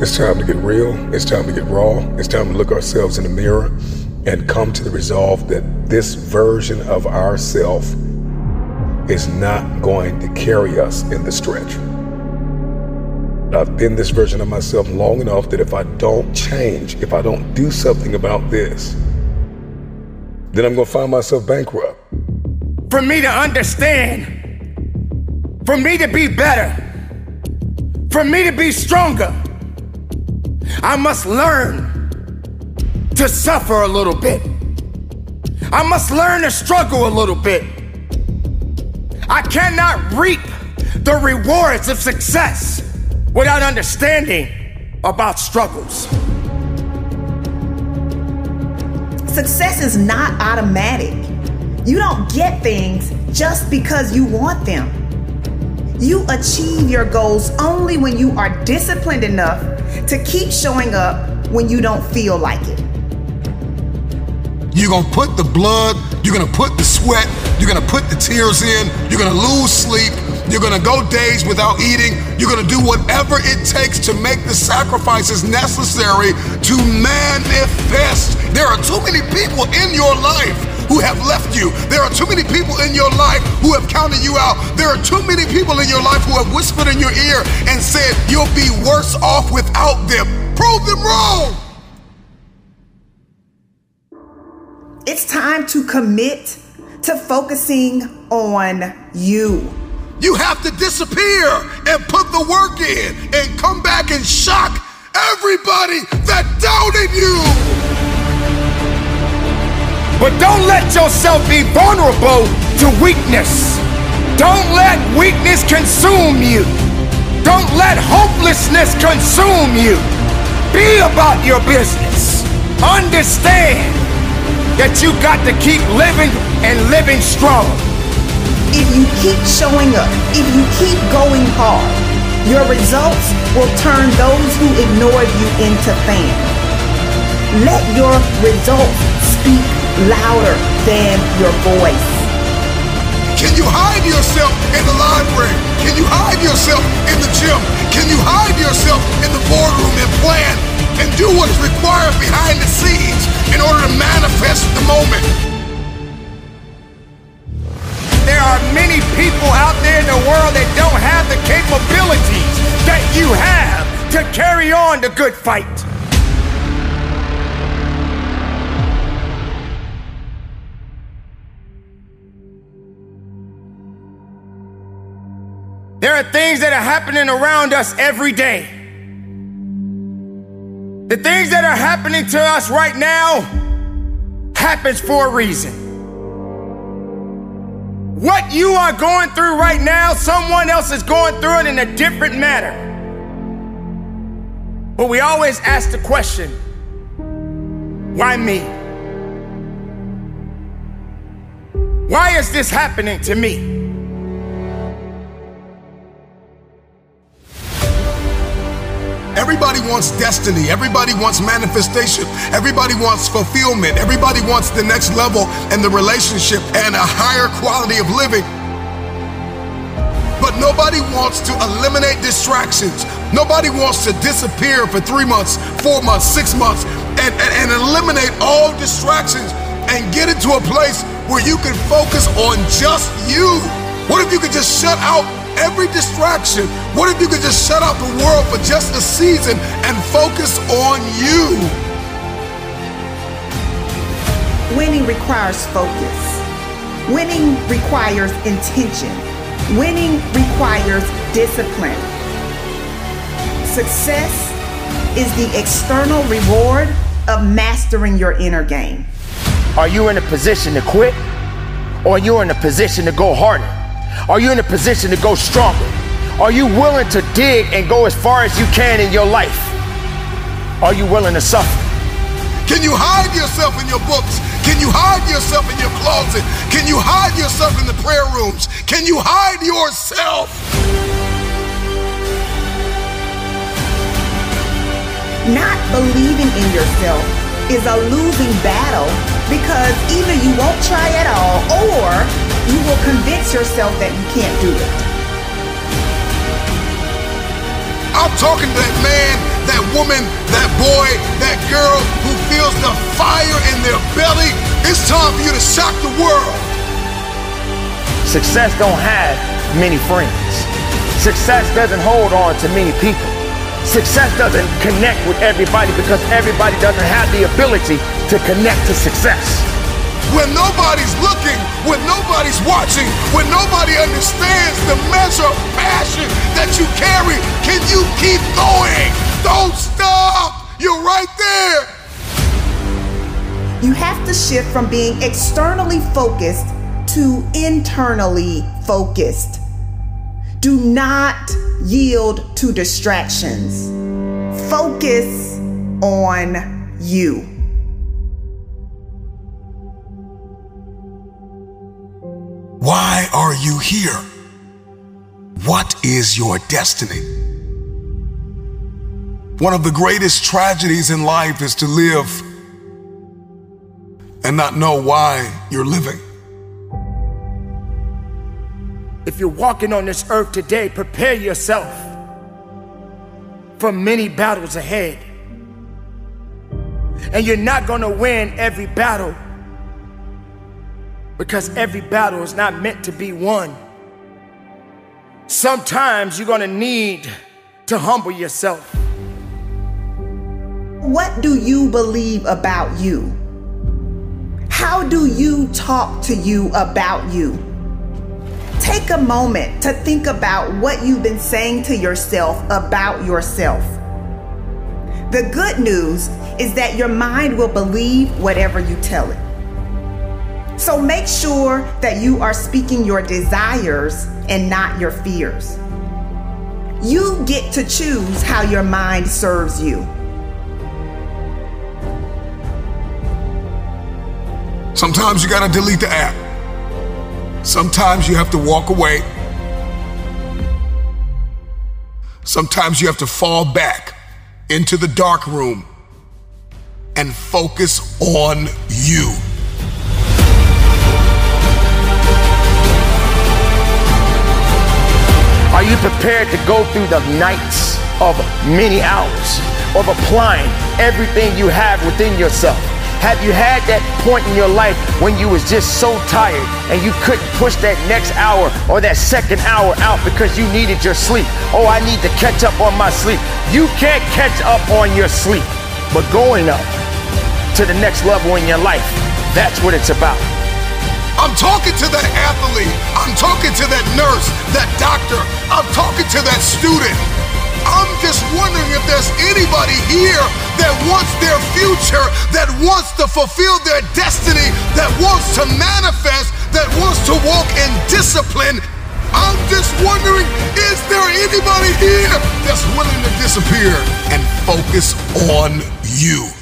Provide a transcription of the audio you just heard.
It's time to get real. It's time to get raw. It's time to look ourselves in the mirror and come to the resolve that this version of ourself is not going to carry us in the stretch. I've been this version of myself long enough that if I don't change, if I don't do something about this, then I'm going to find myself bankrupt. For me to understand, for me to be better, for me to be stronger, I must learn to suffer a little bit. I must learn to struggle a little bit. I cannot reap the rewards of success without understanding about struggles. Success is not automatic. You don't get things just because you want them. You achieve your goals only when you are disciplined enough to keep showing up when you don't feel like it. You're gonna put the blood, you're gonna put the sweat, you're gonna put the tears in, you're gonna lose sleep, you're gonna go days without eating, you're gonna do whatever it takes to make the sacrifices necessary to manifest. There are too many people in your life who have left you. There are too many people in your life who have counted you out. There are too many people in your life who have whispered in your ear and said, You'll be worse off without them. Prove them wrong. It's time to commit to focusing on you. You have to disappear and put the work in and come back and shock everybody that doubted you. But don't let yourself be vulnerable to weakness. Don't let weakness consume you. Don't let hopelessness consume you. Be about your business. Understand that you got to keep living and living strong. If you keep showing up, if you keep going hard, your results will turn those who ignored you into fans. Let your results speak louder than your voice. Can you hide yourself in the library? Can you hide yourself in the gym? Can you hide yourself in the boardroom and plan and do what's required behind the scenes in order to manifest the moment? There are many people out there in the world that don't have the capabilities that you have to carry on the good fight. Are things that are happening around us every day. The things that are happening to us right now happens for a reason. What you are going through right now, someone else is going through it in a different manner. But we always ask the question, why me? Why is this happening to me? Wants destiny. Everybody wants manifestation. Everybody wants fulfillment. Everybody wants the next level in the relationship and a higher quality of living. But nobody wants to eliminate distractions. Nobody wants to disappear for three months, four months, six months, and, and, and eliminate all distractions and get into a place where you can focus on just you. What if you could just shut out every distraction? What if you could just shut out the world for just a season and focus on you? Winning requires focus. Winning requires intention. Winning requires discipline. Success is the external reward of mastering your inner game. Are you in a position to quit? Or are you in a position to go harder? Are you in a position to go stronger? Are you willing to dig and go as far as you can in your life? Are you willing to suffer? Can you hide yourself in your books? Can you hide yourself in your closet? Can you hide yourself in the prayer rooms? Can you hide yourself? Not believing in yourself is a losing battle because either you won't try at all or you will convince yourself that you can't do it. I'm talking to that man, that woman, that boy, that girl who feels the fire in their belly. It's time for you to shock the world. Success don't have many friends. Success doesn't hold on to many people. Success doesn't connect with everybody because everybody doesn't have the ability to connect to success when nobody's looking, when nobody's watching, when nobody understands the measure of passion that you carry, can you keep going? Don't stop! You're right there! You have to shift from being externally focused to internally focused. Do not yield to distractions. Focus on you. Are you here? What is your destiny? One of the greatest tragedies in life is to live and not know why you're living. If you're walking on this earth today, prepare yourself for many battles ahead. And you're not going to win every battle because every battle is not meant to be won. Sometimes you're gonna need to humble yourself. What do you believe about you? How do you talk to you about you? Take a moment to think about what you've been saying to yourself about yourself. The good news is that your mind will believe whatever you tell it. So make sure that you are speaking your desires and not your fears. You get to choose how your mind serves you. Sometimes you gotta delete the app. Sometimes you have to walk away. Sometimes you have to fall back into the dark room and focus on you. You prepared to go through the nights of many hours of applying everything you have within yourself? Have you had that point in your life when you was just so tired and you couldn't push that next hour or that second hour out because you needed your sleep? Oh, I need to catch up on my sleep. You can't catch up on your sleep, but going up to the next level in your life, that's what it's about. I'm talking to that athlete. I'm talking to that nurse, that doctor. I'm talking to that student. I'm just wondering if there's anybody here that wants their future, that wants to fulfill their destiny, that wants to manifest, that wants to walk in discipline. I'm just wondering, is there anybody here that's willing to disappear and focus on you?